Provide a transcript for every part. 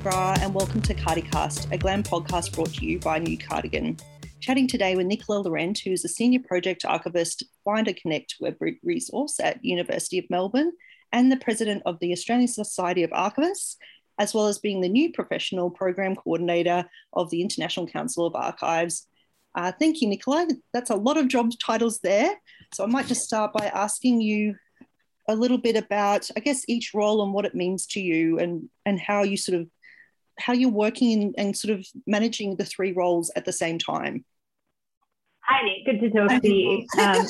McGrath, and welcome to Cardicast, a glam podcast brought to you by New Cardigan. Chatting today with Nicola Laurent, who is a senior project archivist, Find and Connect web resource at University of Melbourne, and the president of the Australian Society of Archivists, as well as being the new professional program coordinator of the International Council of Archives. Uh, thank you, Nicola. That's a lot of job titles there. So I might just start by asking you a little bit about, I guess, each role and what it means to you and, and how you sort of how you're working and sort of managing the three roles at the same time. Hi, Nick. Good to talk to you. Um,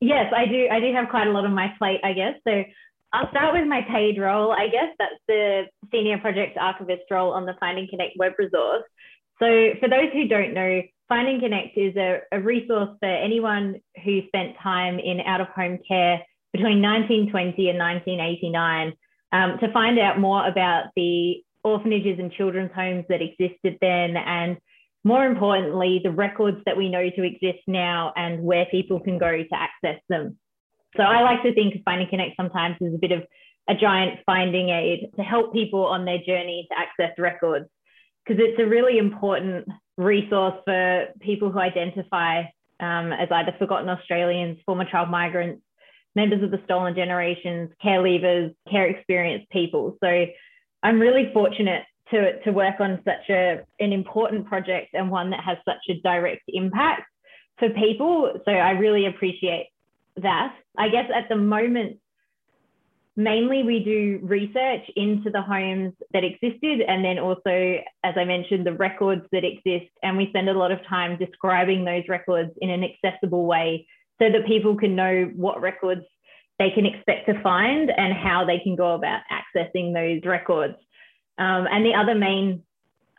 yes, I do. I do have quite a lot on my plate, I guess. So I'll start with my paid role. I guess that's the senior project archivist role on the Find and Connect web resource. So for those who don't know, Find and Connect is a, a resource for anyone who spent time in out of home care between 1920 and 1989 um, to find out more about the orphanages and children's homes that existed then and more importantly the records that we know to exist now and where people can go to access them so i like to think of Find and Connect sometimes as a bit of a giant finding aid to help people on their journey to access records because it's a really important resource for people who identify um, as either forgotten australians former child migrants members of the stolen generations, care leavers, care experienced people. So I'm really fortunate to, to work on such a, an important project and one that has such a direct impact for people. So I really appreciate that. I guess at the moment, mainly we do research into the homes that existed and then also as i mentioned the records that exist and we spend a lot of time describing those records in an accessible way so that people can know what records they can expect to find and how they can go about accessing those records. Um, and the other main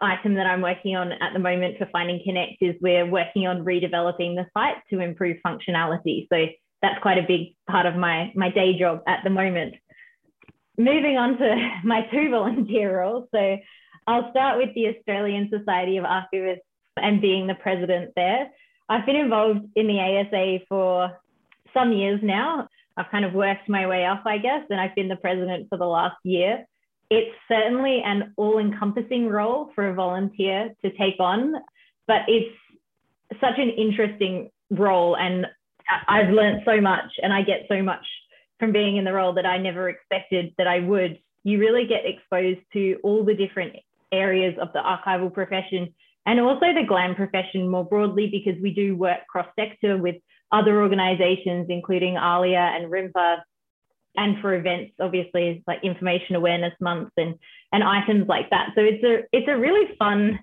item that I'm working on at the moment for Find and Connect is we're working on redeveloping the site to improve functionality. So that's quite a big part of my, my day job at the moment. Moving on to my two volunteer roles. So I'll start with the Australian Society of Archivists and being the president there. I've been involved in the ASA for some years now. I've kind of worked my way up, I guess, and I've been the president for the last year. It's certainly an all encompassing role for a volunteer to take on, but it's such an interesting role. And I've learned so much and I get so much from being in the role that I never expected that I would. You really get exposed to all the different areas of the archival profession and also the GLAM profession more broadly, because we do work cross sector with other organizations, including ALIA and RIMPA, and for events, obviously, like Information Awareness Month and, and items like that. So it's a, it's a really fun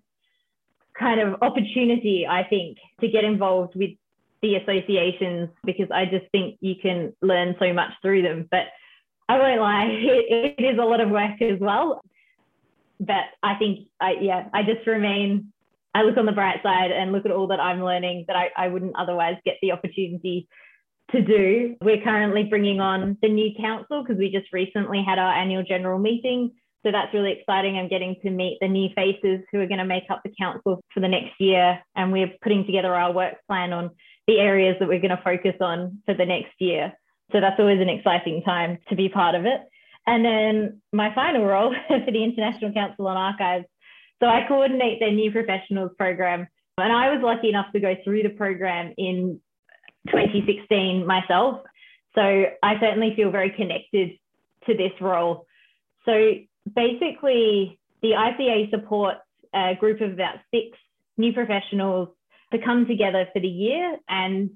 kind of opportunity, I think, to get involved with the associations because I just think you can learn so much through them. But I won't lie, it, it is a lot of work as well. But I think, I, yeah, I just remain I look on the bright side and look at all that I'm learning that I, I wouldn't otherwise get the opportunity to do. We're currently bringing on the new council because we just recently had our annual general meeting. So that's really exciting. I'm getting to meet the new faces who are going to make up the council for the next year. And we're putting together our work plan on the areas that we're going to focus on for the next year. So that's always an exciting time to be part of it. And then my final role for the International Council on Archives so I coordinate their new professionals program. And I was lucky enough to go through the program in 2016 myself. So I certainly feel very connected to this role. So basically, the ICA supports a group of about six new professionals to come together for the year. And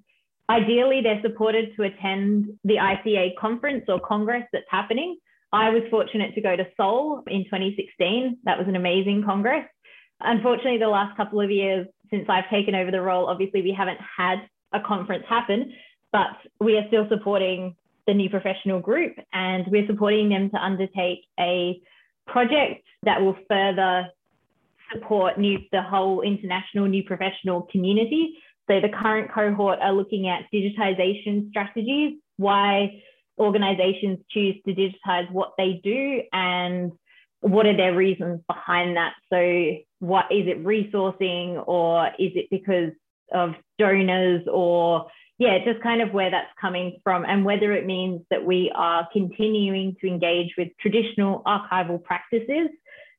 ideally, they're supported to attend the ICA conference or congress that's happening. I was fortunate to go to Seoul in 2016. That was an amazing congress. Unfortunately, the last couple of years since I've taken over the role, obviously we haven't had a conference happen, but we are still supporting the new professional group and we're supporting them to undertake a project that will further support new, the whole international new professional community. So the current cohort are looking at digitization strategies, why organizations choose to digitize what they do and what are their reasons behind that. So what is it resourcing or is it because of donors or yeah just kind of where that's coming from and whether it means that we are continuing to engage with traditional archival practices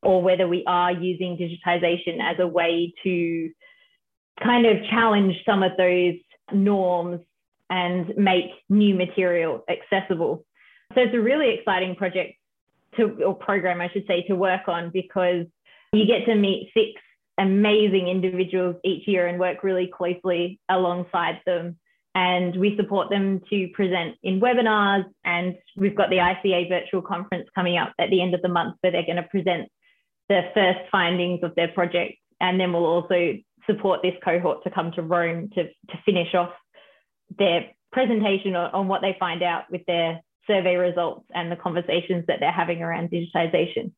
or whether we are using digitization as a way to kind of challenge some of those norms and make new material accessible. So it's a really exciting project to, or program, I should say, to work on because you get to meet six amazing individuals each year and work really closely alongside them. And we support them to present in webinars. And we've got the ICA virtual conference coming up at the end of the month where they're going to present the first findings of their project. And then we'll also support this cohort to come to Rome to, to finish off their presentation on, on what they find out with their survey results and the conversations that they're having around digitization.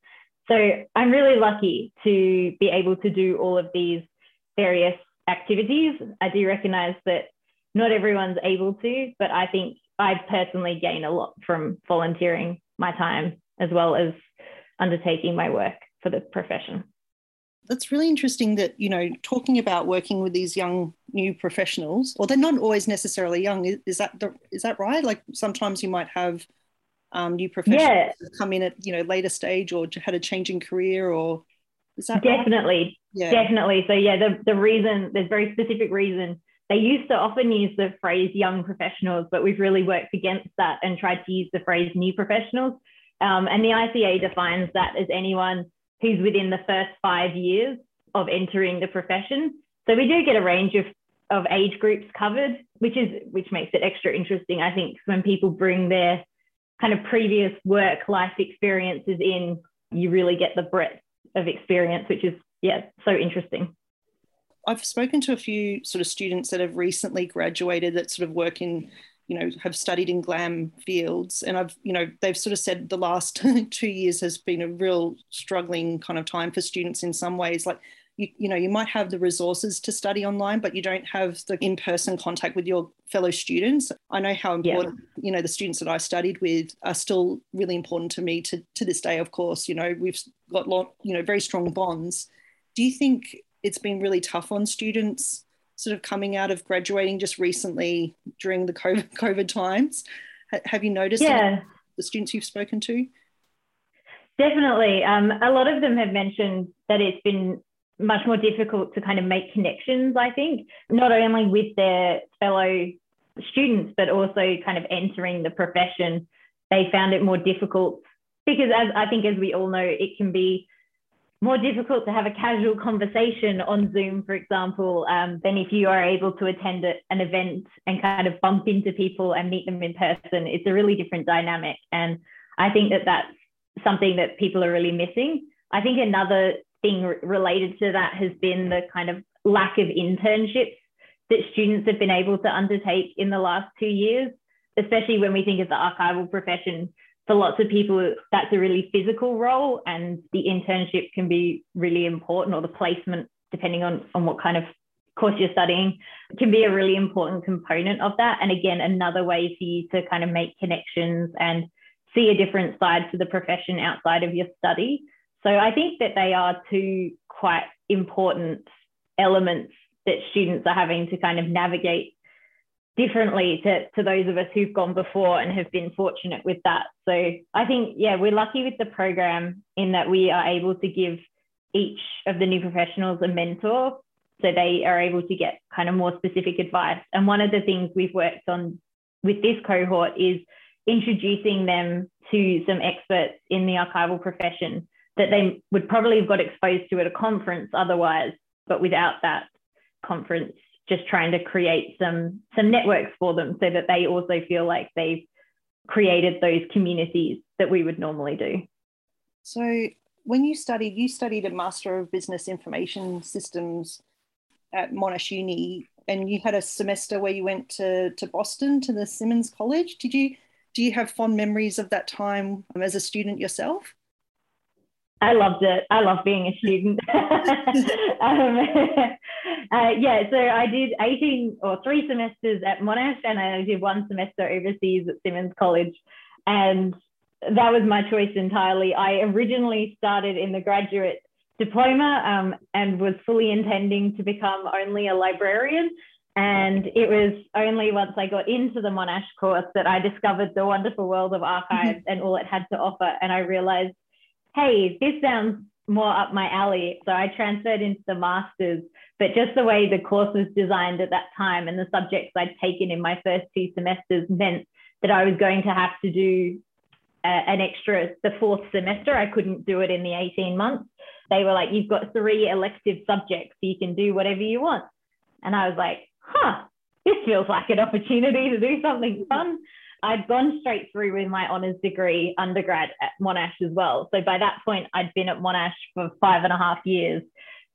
So I'm really lucky to be able to do all of these various activities. I do recognize that not everyone's able to, but I think I personally gain a lot from volunteering my time as well as undertaking my work for the profession. That's really interesting that, you know, talking about working with these young new professionals, or they're not always necessarily young. Is, is that the, is that right? Like sometimes you might have um, new professionals yeah. come in at you know later stage or had a changing career or is that definitely right? yeah. definitely so yeah the, the reason there's very specific reason they used to often use the phrase young professionals but we've really worked against that and tried to use the phrase new professionals um, and the ica defines that as anyone who's within the first five years of entering the profession so we do get a range of of age groups covered which is which makes it extra interesting i think when people bring their kind of previous work life experiences in, you really get the breadth of experience, which is, yeah, so interesting. I've spoken to a few sort of students that have recently graduated that sort of work in, you know, have studied in GLAM fields. And I've, you know, they've sort of said the last two years has been a real struggling kind of time for students in some ways. Like you, you know you might have the resources to study online but you don't have the in-person contact with your fellow students i know how important yeah. you know the students that i studied with are still really important to me to, to this day of course you know we've got lot you know very strong bonds do you think it's been really tough on students sort of coming out of graduating just recently during the covid, COVID times have you noticed yeah. the students you've spoken to Definitely. Um, a lot of them have mentioned that it's been much more difficult to kind of make connections, I think, not only with their fellow students, but also kind of entering the profession. They found it more difficult because, as I think, as we all know, it can be more difficult to have a casual conversation on Zoom, for example, um, than if you are able to attend a, an event and kind of bump into people and meet them in person. It's a really different dynamic. And I think that that's something that people are really missing. I think another thing related to that has been the kind of lack of internships that students have been able to undertake in the last two years, especially when we think of the archival profession. For lots of people, that's a really physical role, and the internship can be really important, or the placement, depending on, on what kind of course you're studying, can be a really important component of that. And again, another way for you to kind of make connections and see a different side to the profession outside of your study. So I think that they are two quite important elements that students are having to kind of navigate differently to, to those of us who've gone before and have been fortunate with that. So I think, yeah, we're lucky with the program in that we are able to give each of the new professionals a mentor so they are able to get kind of more specific advice. And one of the things we've worked on with this cohort is introducing them to some experts in the archival profession that they would probably have got exposed to at a conference otherwise, but without that conference, just trying to create some some networks for them so that they also feel like they've created those communities that we would normally do. So when you studied, you studied a Master of Business Information Systems at Monash Uni, and you had a semester where you went to, to Boston to the Simmons College. Did you do you have fond memories of that time as a student yourself? I loved it. I love being a student. um, uh, yeah, so I did 18 or three semesters at Monash and I did one semester overseas at Simmons College. And that was my choice entirely. I originally started in the graduate diploma um, and was fully intending to become only a librarian. And it was only once I got into the Monash course that I discovered the wonderful world of archives mm-hmm. and all it had to offer. And I realized hey, this sounds more up my alley. So I transferred into the master's, but just the way the course was designed at that time and the subjects I'd taken in my first two semesters meant that I was going to have to do a, an extra, the fourth semester. I couldn't do it in the 18 months. They were like, you've got three elective subjects, so you can do whatever you want. And I was like, huh, this feels like an opportunity to do something fun. I'd gone straight through with my honours degree undergrad at Monash as well. So by that point, I'd been at Monash for five and a half years.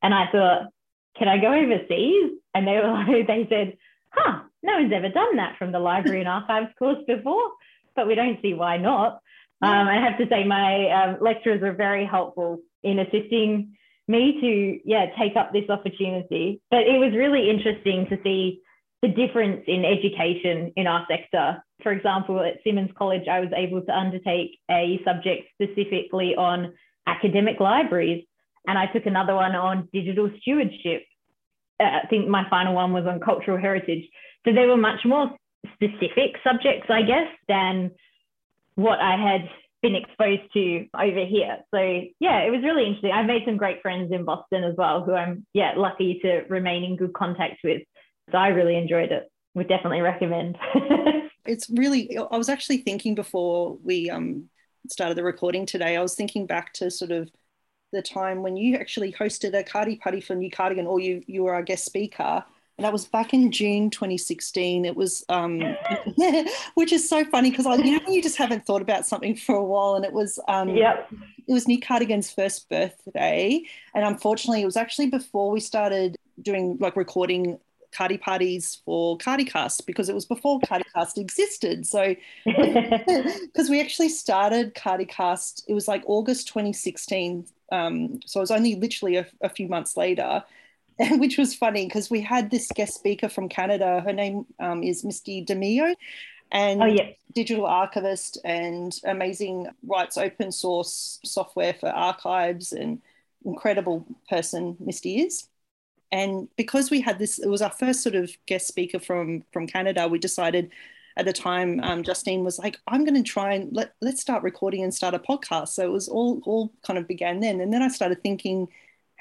And I thought, can I go overseas? And they were like, they said, huh, no one's ever done that from the library and archives course before, but we don't see why not. Um, I have to say, my um, lecturers were very helpful in assisting me to, yeah, take up this opportunity. But it was really interesting to see the difference in education in our sector. For example, at Simmons College, I was able to undertake a subject specifically on academic libraries, and I took another one on digital stewardship. Uh, I think my final one was on cultural heritage. So they were much more specific subjects, I guess, than what I had been exposed to over here. So yeah, it was really interesting. I've made some great friends in Boston as well, who I'm yeah lucky to remain in good contact with. So I really enjoyed it. Would definitely recommend. it's really, I was actually thinking before we um, started the recording today, I was thinking back to sort of the time when you actually hosted a cardi party for New Cardigan or you, you were our guest speaker. And that was back in June 2016. It was, um, which is so funny because I, you know, you just haven't thought about something for a while, and it was, um, yep. it was New Cardigan's first birthday, and unfortunately, it was actually before we started doing like recording Cardi parties for CardiCast because it was before CardiCast existed. So, because we actually started CardiCast, it was like August 2016. Um, so it was only literally a, a few months later, which was funny because we had this guest speaker from Canada. Her name um, is Misty De Meo. And oh, yeah. digital archivist and amazing writes open source software for archives and incredible person Misty is and because we had this it was our first sort of guest speaker from from canada we decided at the time um, justine was like i'm going to try and let, let's start recording and start a podcast. So it was all all kind of began then. And then i started thinking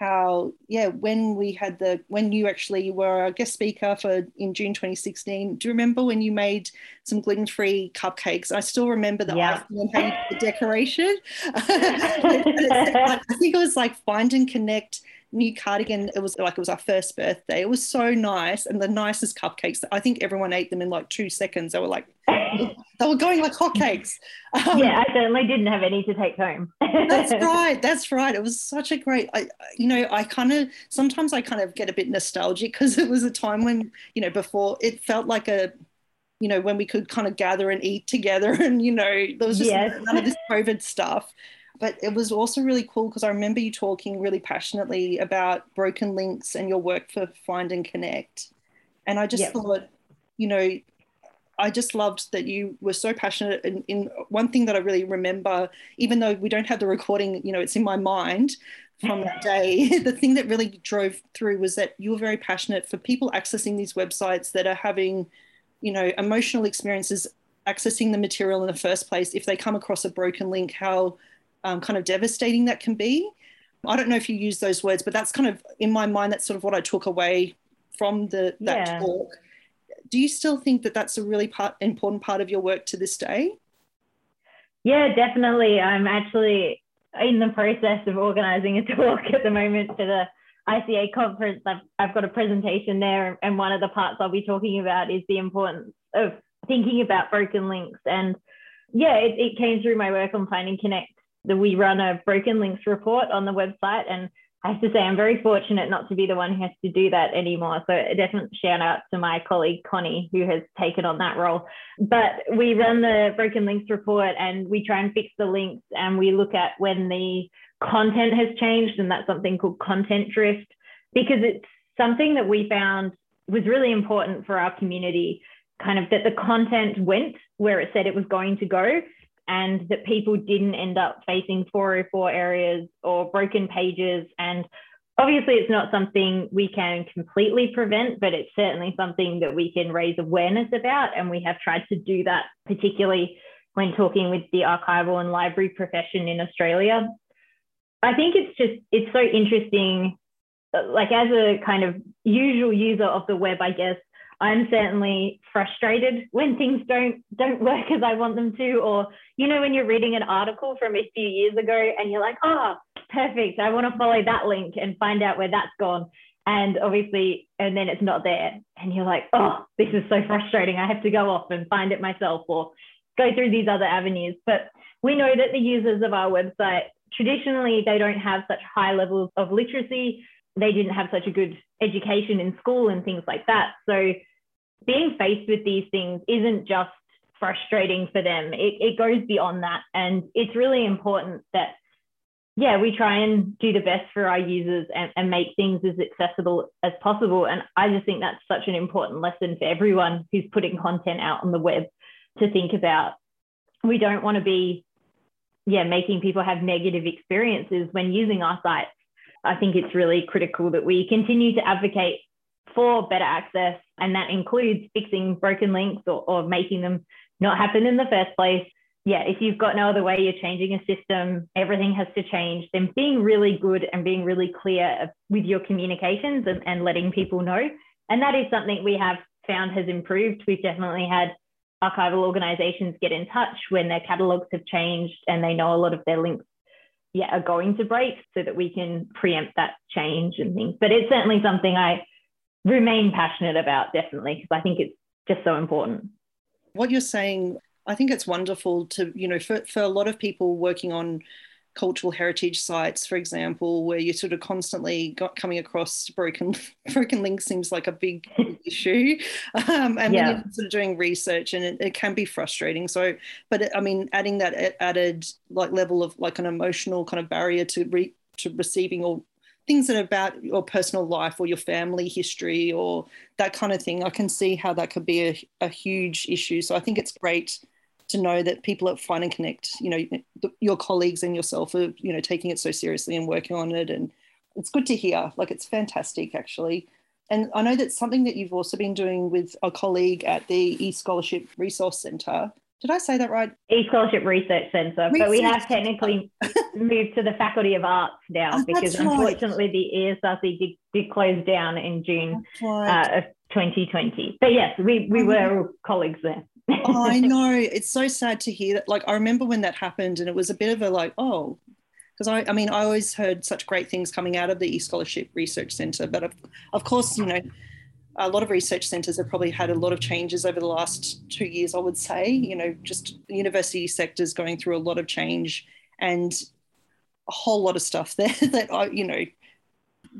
how yeah when we had the when you actually were a guest speaker for in june 2016 do you remember when you made some gluten-free cupcakes i still remember the yeah. icing and how you the decoration i think it was like find and connect new cardigan. It was like it was our first birthday. It was so nice and the nicest cupcakes. I think everyone ate them in like two seconds. They were like, they were going like hotcakes. Um, yeah, I certainly didn't have any to take home. that's right. That's right. It was such a great, I, you know, I kind of, sometimes I kind of get a bit nostalgic because it was a time when, you know, before it felt like a, you know, when we could kind of gather and eat together and, you know, there was just yes. none of this COVID stuff but it was also really cool because I remember you talking really passionately about broken links and your work for Find and Connect. And I just yep. thought, you know, I just loved that you were so passionate. And in one thing that I really remember, even though we don't have the recording, you know, it's in my mind from that day. the thing that really drove through was that you were very passionate for people accessing these websites that are having, you know, emotional experiences accessing the material in the first place. If they come across a broken link, how um, kind of devastating that can be. I don't know if you use those words, but that's kind of in my mind. That's sort of what I took away from the that yeah. talk. Do you still think that that's a really part, important part of your work to this day? Yeah, definitely. I'm actually in the process of organising a talk at the moment for the ICA conference. I've, I've got a presentation there, and one of the parts I'll be talking about is the importance of thinking about broken links. And yeah, it, it came through my work on Find Connect. Connect we run a broken links report on the website and I have to say I'm very fortunate not to be the one who has to do that anymore. So a definite shout out to my colleague Connie who has taken on that role. But we run the broken links report and we try and fix the links and we look at when the content has changed and that's something called content drift because it's something that we found was really important for our community kind of that the content went where it said it was going to go and that people didn't end up facing 404 areas or broken pages. And obviously, it's not something we can completely prevent, but it's certainly something that we can raise awareness about. And we have tried to do that, particularly when talking with the archival and library profession in Australia. I think it's just, it's so interesting. Like, as a kind of usual user of the web, I guess, I'm certainly frustrated when things don't don't work as I want them to, or you know, when you're reading an article from a few years ago and you're like, oh, perfect, I want to follow that link and find out where that's gone. And obviously, and then it's not there. And you're like, oh, this is so frustrating. I have to go off and find it myself or go through these other avenues. But we know that the users of our website traditionally they don't have such high levels of literacy. They didn't have such a good education in school and things like that. So being faced with these things isn't just frustrating for them. It, it goes beyond that. And it's really important that, yeah, we try and do the best for our users and, and make things as accessible as possible. And I just think that's such an important lesson for everyone who's putting content out on the web to think about. We don't want to be, yeah, making people have negative experiences when using our sites. I think it's really critical that we continue to advocate for better access, and that includes fixing broken links or, or making them not happen in the first place. Yeah, if you've got no other way, you're changing a system, everything has to change, then being really good and being really clear with your communications and, and letting people know. And that is something we have found has improved. We've definitely had archival organizations get in touch when their catalogs have changed and they know a lot of their links yeah, are going to break so that we can preempt that change and things. But it's certainly something I remain passionate about, definitely, because I think it's just so important. What you're saying, I think it's wonderful to, you know, for, for a lot of people working on cultural heritage sites, for example, where you're sort of constantly got coming across broken broken links seems like a big issue, um, and yeah. when you're sort of doing research, and it, it can be frustrating. So, but it, I mean, adding that added like level of like an emotional kind of barrier to re, to receiving or things that are about your personal life or your family history or that kind of thing, I can see how that could be a, a huge issue. So I think it's great to know that people at Find and Connect, you know, your colleagues and yourself are, you know, taking it so seriously and working on it. And it's good to hear. Like it's fantastic, actually. And I know that's something that you've also been doing with a colleague at the eScholarship Resource Centre. Did I say that right? E-Scholarship Research Centre, but we have technically moved to the Faculty of Arts now oh, because unfortunately right. the ESRC did, did, close down in June right. uh, of 2020. But yes, we, we oh, were colleagues there. oh, I know. It's so sad to hear that. Like, I remember when that happened and it was a bit of a like, oh, because I, I mean, I always heard such great things coming out of the E-Scholarship Research Centre, but of, of course, you know, a lot of research centres have probably had a lot of changes over the last two years, I would say. You know, just university sectors going through a lot of change and a whole lot of stuff there that I, you know,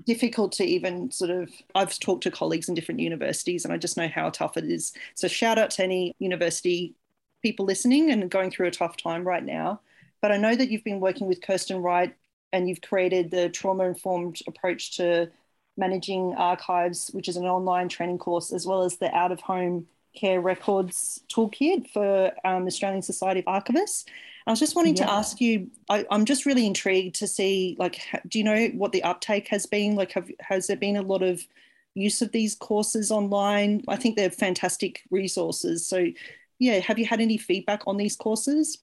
difficult to even sort of I've talked to colleagues in different universities and I just know how tough it is. So shout out to any university people listening and going through a tough time right now. But I know that you've been working with Kirsten Wright and you've created the trauma informed approach to managing archives, which is an online training course, as well as the out of home care records toolkit for um, Australian Society of Archivists. I was just wanting yeah. to ask you, I, am just really intrigued to see, like, do you know what the uptake has been? Like, have, has there been a lot of use of these courses online? I think they're fantastic resources. So, yeah, have you had any feedback on these courses?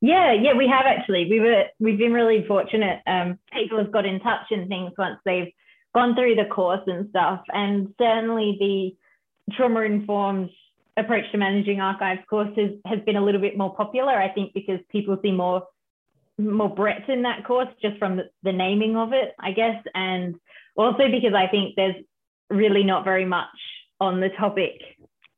Yeah, yeah, we have actually. We were we've been really fortunate. Um, people have got in touch and things once they've gone through the course and stuff, and certainly the trauma informed approach to managing archives course has, has been a little bit more popular, I think, because people see more more breadth in that course just from the, the naming of it, I guess, and also because I think there's really not very much on the topic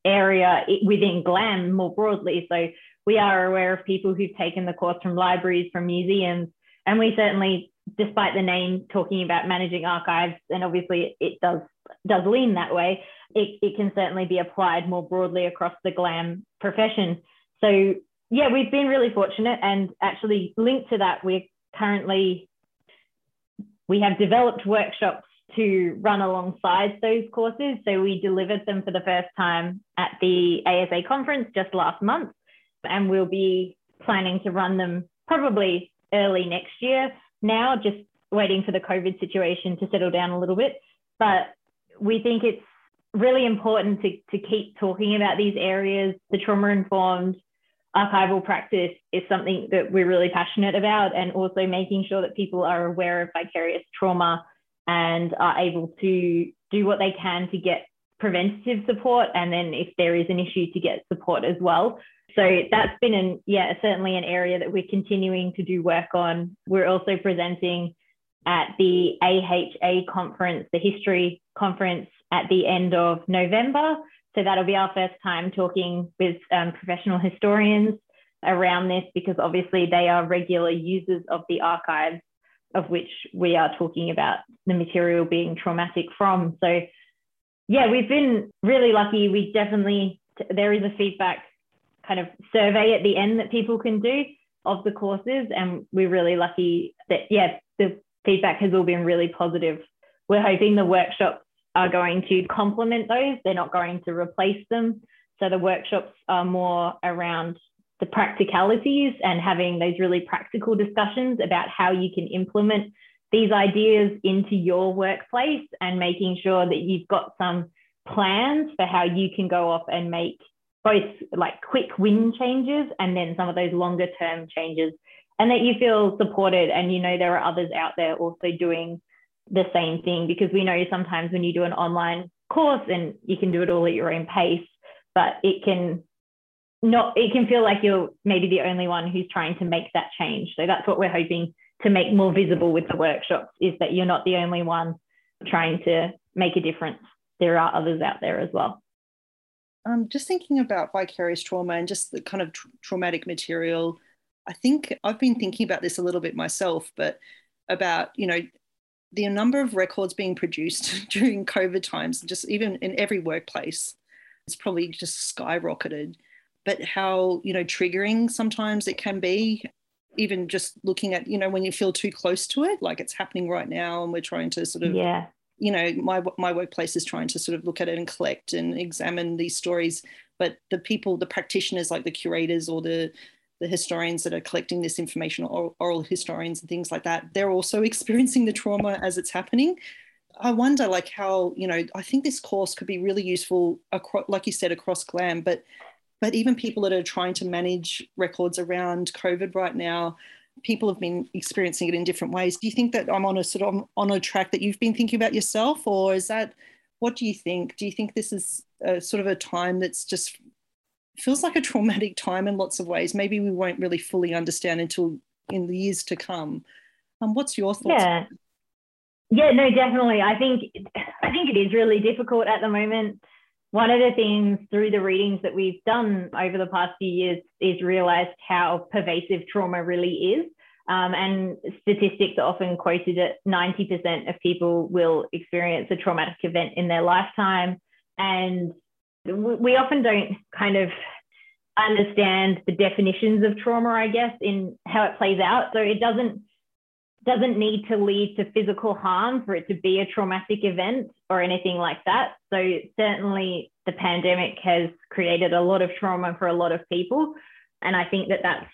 area within GLAM more broadly. So we are aware of people who've taken the course from libraries, from museums, and we certainly despite the name talking about managing archives, and obviously it does does lean that way, it, it can certainly be applied more broadly across the GLAM profession. So yeah, we've been really fortunate and actually linked to that, we're currently we have developed workshops to run alongside those courses. So we delivered them for the first time at the ASA conference just last month, and we'll be planning to run them probably early next year now, just waiting for the COVID situation to settle down a little bit. But we think it's really important to, to keep talking about these areas, the trauma informed archival practice is something that we're really passionate about, and also making sure that people are aware of vicarious trauma and are able to do what they can to get preventative support. And then if there is an issue, to get support as well. So that's been an yeah certainly an area that we're continuing to do work on. We're also presenting at the AHA conference, the history conference at the end of November. So that'll be our first time talking with um, professional historians around this because obviously they are regular users of the archives of which we are talking about the material being traumatic from. So yeah, we've been really lucky. We definitely, there is a feedback kind of survey at the end that people can do of the courses. And we're really lucky that, yeah, the feedback has all been really positive. We're hoping the workshops are going to complement those, they're not going to replace them. So the workshops are more around the practicalities and having those really practical discussions about how you can implement these ideas into your workplace and making sure that you've got some plans for how you can go off and make both like quick win changes and then some of those longer term changes and that you feel supported and you know there are others out there also doing the same thing because we know sometimes when you do an online course and you can do it all at your own pace but it can not it can feel like you're maybe the only one who's trying to make that change. So that's what we're hoping to make more visible with the workshops is that you're not the only one trying to make a difference. There are others out there as well um, just thinking about vicarious trauma and just the kind of tra- traumatic material i think i've been thinking about this a little bit myself but about you know the number of records being produced during covid times just even in every workplace it's probably just skyrocketed. But how you know triggering sometimes it can be even just looking at you know when you feel too close to it like it's happening right now and we're trying to sort of yeah you know my my workplace is trying to sort of look at it and collect and examine these stories but the people the practitioners like the curators or the the historians that are collecting this information or oral historians and things like that they're also experiencing the trauma as it's happening. I wonder like how you know i think this course could be really useful across like you said across glam but but even people that are trying to manage records around covid right now people have been experiencing it in different ways. Do you think that I'm on a sort of on a track that you've been thinking about yourself, or is that what do you think? Do you think this is a, sort of a time that's just feels like a traumatic time in lots of ways? Maybe we won't really fully understand until in the years to come. Um, what's your thoughts? Yeah. Yeah, no, definitely. I think I think it is really difficult at the moment one of the things through the readings that we've done over the past few years is realized how pervasive trauma really is. Um, and statistics are often quoted at 90% of people will experience a traumatic event in their lifetime. And we often don't kind of understand the definitions of trauma, I guess, in how it plays out. So it doesn't doesn't need to lead to physical harm for it to be a traumatic event or anything like that. So, certainly, the pandemic has created a lot of trauma for a lot of people. And I think that that's,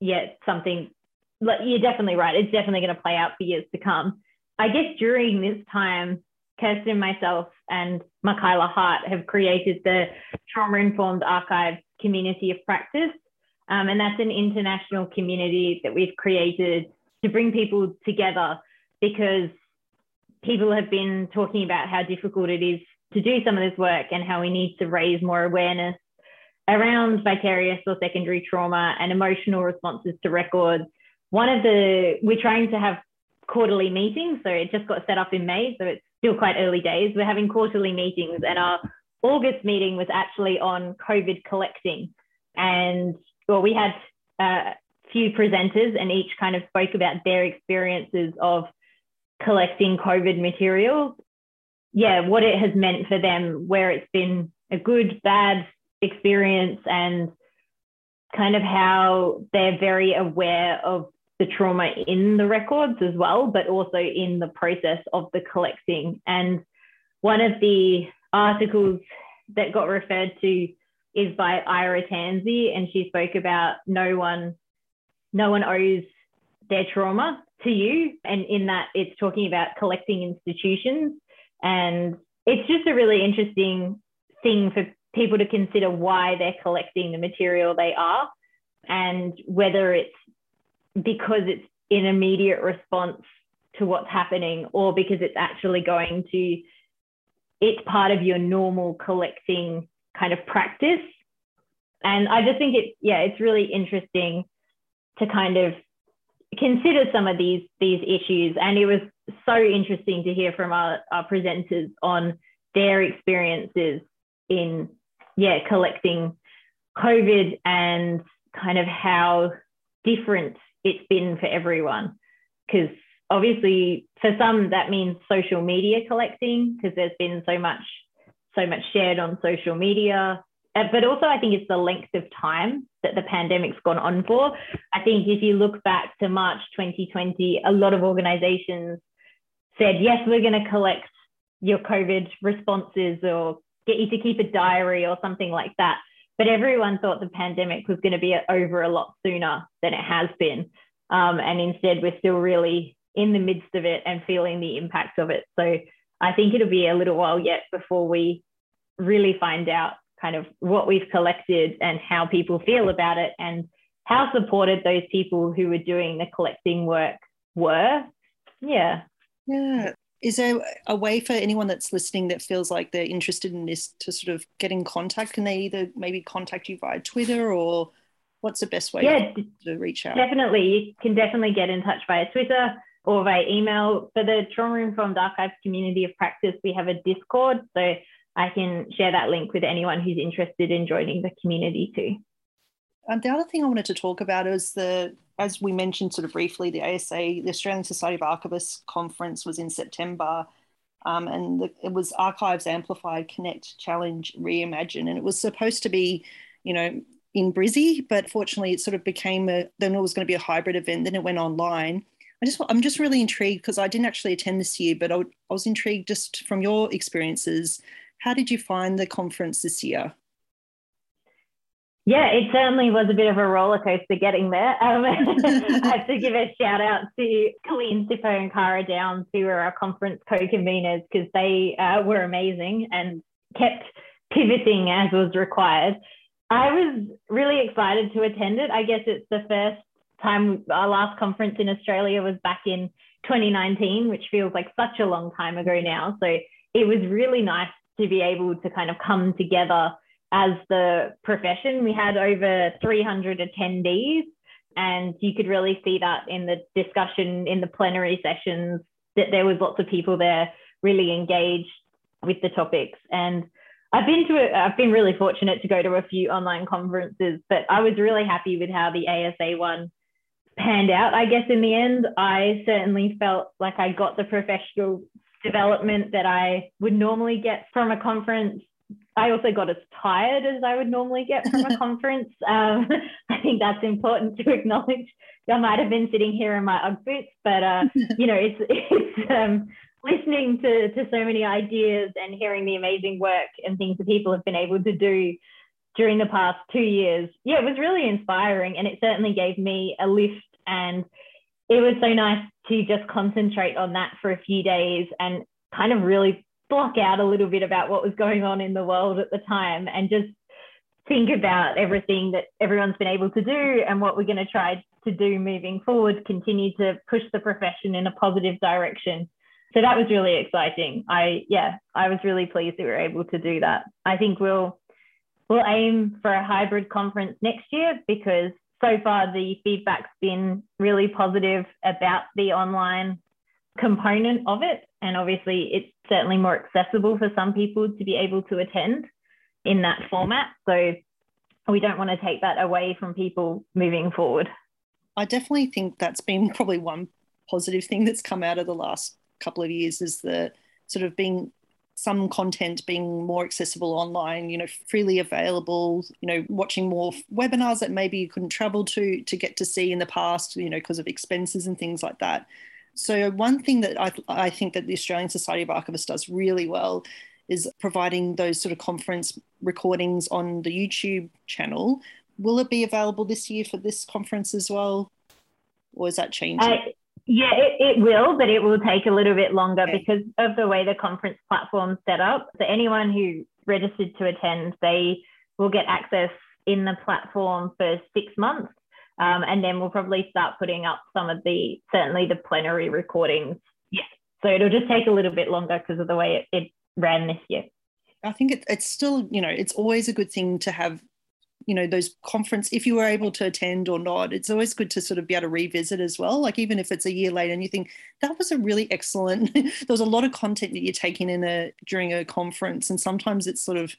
yet something you're definitely right. It's definitely going to play out for years to come. I guess during this time, Kirsten, myself, and Michaela Hart have created the Trauma Informed Archives Community of Practice. Um, and that's an international community that we've created to bring people together because people have been talking about how difficult it is to do some of this work and how we need to raise more awareness around vicarious or secondary trauma and emotional responses to records. One of the, we're trying to have quarterly meetings. So it just got set up in May. So it's still quite early days. We're having quarterly meetings and our August meeting was actually on COVID collecting. And well, we had uh, few presenters and each kind of spoke about their experiences of collecting COVID materials. Yeah, what it has meant for them, where it's been a good, bad experience, and kind of how they're very aware of the trauma in the records as well, but also in the process of the collecting. And one of the articles that got referred to is by Eira Tansey, and she spoke about no one no one owes their trauma to you. And in that, it's talking about collecting institutions. And it's just a really interesting thing for people to consider why they're collecting the material they are. and whether it's because it's an immediate response to what's happening or because it's actually going to it's part of your normal collecting kind of practice and i just think it's yeah it's really interesting to kind of consider some of these these issues. And it was so interesting to hear from our, our presenters on their experiences in yeah collecting covid and kind of how different it's been for everyone. Because obviously for some that means social media collecting because there's been so much so much shared on social media but also i think it's the length of time that the pandemic's gone on for. I think if you look back to march 2020 a lot of organizations said yes we're going to collect your covid responses or get you to keep a diary or something like that. But everyone thought the pandemic was going to be over a lot sooner than it has been. Um, and instead we're still really in the midst of it and feeling the impacts of it. So I think it'll be a little while yet before we really find out kind of what we've collected and how people feel about it and how supported those people who were doing the collecting work were. Yeah. Yeah. Is there a way for anyone that's listening that feels like they're interested in this to sort of get in contact? Can they either maybe contact you via Twitter or what's the best way yeah, to reach out? Definitely. You can definitely get in touch via Twitter or via email. For the Trauma Informed Archives community of practice, we have a Discord. So I can share that link with anyone who's interested in joining the community too. And the other thing I wanted to talk about is the, as we mentioned sort of briefly, the ASA, the Australian Society of Archivists conference was in September. Um, and the, it was Archives Amplified Connect Challenge Reimagine. And it was supposed to be, you know, in Brizzy, but fortunately it sort of became a, then it was going to be a hybrid event. Then it went online. I just I'm just really intrigued because I didn't actually attend this year, but I, I was intrigued just from your experiences. How did you find the conference this year? Yeah, it certainly was a bit of a roller coaster getting there. Um, I have to give a shout out to Colleen Sippo and Cara Downs, who were our conference co-conveners, because they uh, were amazing and kept pivoting as was required. I was really excited to attend it. I guess it's the first time our last conference in Australia was back in 2019, which feels like such a long time ago now. So it was really nice to be able to kind of come together as the profession. We had over 300 attendees, and you could really see that in the discussion in the plenary sessions that there was lots of people there really engaged with the topics. And I've been to, a, I've been really fortunate to go to a few online conferences, but I was really happy with how the ASA one panned out, I guess, in the end. I certainly felt like I got the professional development that I would normally get from a conference. I also got as tired as I would normally get from a conference. Um, I think that's important to acknowledge. I might have been sitting here in my UGG boots, but uh, you know, it's it's um, listening to to so many ideas and hearing the amazing work and things that people have been able to do during the past two years. Yeah, it was really inspiring, and it certainly gave me a lift and it was so nice to just concentrate on that for a few days and kind of really block out a little bit about what was going on in the world at the time and just think about everything that everyone's been able to do and what we're going to try to do moving forward, continue to push the profession in a positive direction. So that was really exciting. I yeah, I was really pleased that we were able to do that. I think we'll we'll aim for a hybrid conference next year because so far the feedback's been really positive about the online component of it. And obviously, it's certainly more accessible for some people to be able to attend in that format. So we don't want to take that away from people moving forward. I definitely think that's been probably one positive thing that's come out of the last couple of years is the sort of being some content being more accessible online, you know, freely available, you know, watching more webinars that maybe you couldn't travel to to get to see in the past, you know, because of expenses and things like that. So one thing that I, I think that the Australian Society of Archivists does really well is providing those sort of conference recordings on the YouTube channel. Will it be available this year for this conference as well? Or is that changing? Yeah, it, it will, but it will take a little bit longer okay. because of the way the conference platform's set up. So anyone who registered to attend, they will get access in the platform for six months. Um, and then we'll probably start putting up some of the, certainly the plenary recordings. Yeah. So it'll just take a little bit longer because of the way it, it ran this year. I think it, it's still, you know, it's always a good thing to have you know those conference if you were able to attend or not it's always good to sort of be able to revisit as well. Like even if it's a year later and you think that was a really excellent there was a lot of content that you're taking in a during a conference and sometimes it sort of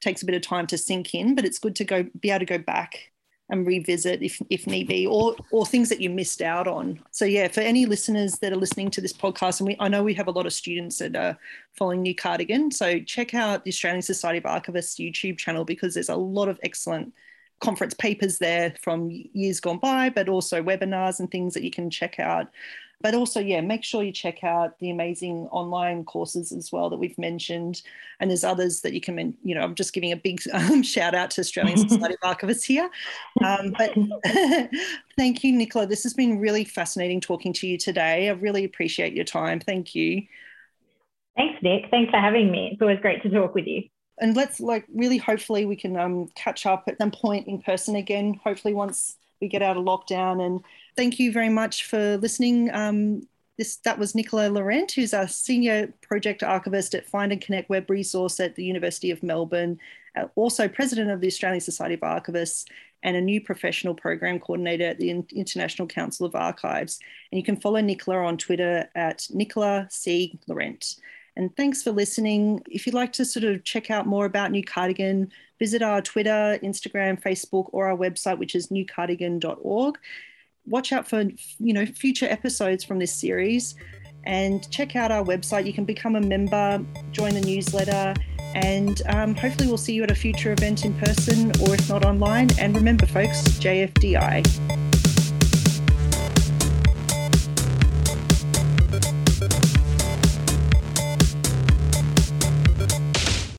takes a bit of time to sink in but it's good to go be able to go back and revisit if, if need be, or or things that you missed out on. So yeah, for any listeners that are listening to this podcast, and we I know we have a lot of students that are following New Cardigan, so check out the Australian Society of Archivists YouTube channel because there's a lot of excellent conference papers there from years gone by, but also webinars and things that you can check out. But also, yeah, make sure you check out the amazing online courses as well that we've mentioned. And there's others that you can, you know, I'm just giving a big um, shout out to Australian Society of Archivists here. Um, but thank you, Nicola. This has been really fascinating talking to you today. I really appreciate your time. Thank you. Thanks, Nick. Thanks for having me. It's always great to talk with you and let's like really hopefully we can um, catch up at some point in person again hopefully once we get out of lockdown and thank you very much for listening um, this that was nicola laurent who's our senior project archivist at find and connect web resource at the university of melbourne uh, also president of the australian society of archivists and a new professional program coordinator at the international council of archives and you can follow nicola on twitter at nicola c laurent and thanks for listening. If you'd like to sort of check out more about New Cardigan, visit our Twitter, Instagram, Facebook, or our website, which is newcardigan.org. Watch out for you know future episodes from this series, and check out our website. You can become a member, join the newsletter, and um, hopefully we'll see you at a future event in person, or if not online. And remember, folks, JFDI.